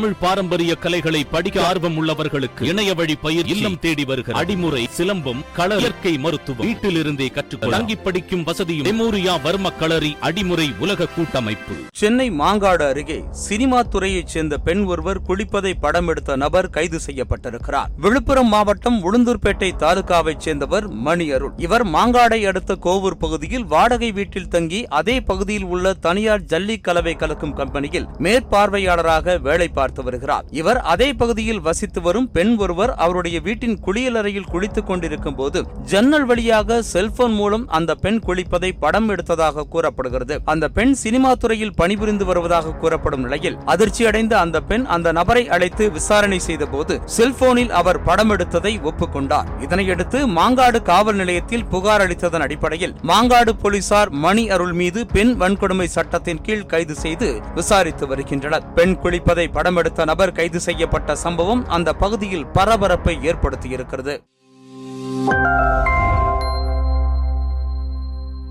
தமிழ் பாரம்பரிய கலைகளை படிக்க ஆர்வம் உள்ளவர்களுக்கு இணைய வழி பயிர் இல்லம் தேடி வருகிற அடிமுறை சிலம்பம் கள இயற்கை மருத்துவம் வீட்டிலிருந்தே கற்றுக்கொள்ள தங்கி படிக்கும் வசதியும் மெமோரியா வர்ம களரி அடிமுறை உலக கூட்டமைப்பு. சென்னை மாங்காடு அருகே சினிமா துறையைச் சேர்ந்த பெண் ஒருவர் குளிப்பதை படம் எடுத்த நபர் கைது செய்யப்பட்டிருக்கிறார். விழுப்புரம் மாவட்டம் உளுந்தூர்பேட்டை தாலுகாவைச் சேர்ந்தவர் மணி அருள். இவர் மாங்காடை அடுத்த கோவூர் பகுதியில் வாடகை வீட்டில் தங்கி அதே பகுதியில் உள்ள தனியார் ஜல்லி கலவை கலக்கும் கம்பெனியில் மேற்பார்வையாளராக வேலை பார்த்து வருகிறார். இவர் அதே பகுதியில் வசித்து வரும் பெண் ஒருவர் அவருடைய வீட்டின் குளியலறையில் குளித்துக் கொண்டிருக்கும் போது ஜன்னல் வழியாக செல்போன் மூலம் அந்த பெண் குளிப்பதை படம் எடுத்ததாக கூறப்படுகிறது. அந்த பெண் சினிமா துறையில் பணிபுரிந்து வருவதாக கூறப்படும் நிலையில் அதிர்ச்சியடைந்த அந்த பெண் அந்த நபரை அழைத்து விசாரணை செய்த போது செல்போனில் அவர் படம் எடுத்ததை ஒப்புக்கொண்டார். இதனையடுத்து மாங்காடு காவல் நிலையத்தில் புகார் அளித்ததன் அடிப்படையில் மாங்காடு போலீசார் மணி அருள் மீது பெண் வன்கொடுமை சட்டத்தின் கீழ் கைது செய்து விசாரித்து வருகின்றனர். பெண் குளிப்பதை படம் எடுத்த நபர் கைது செய்யப்பட்ட சம்பவம் அந்த பகுதியில் பரபரப்பை ஏற்படுத்தியிருக்கிறது.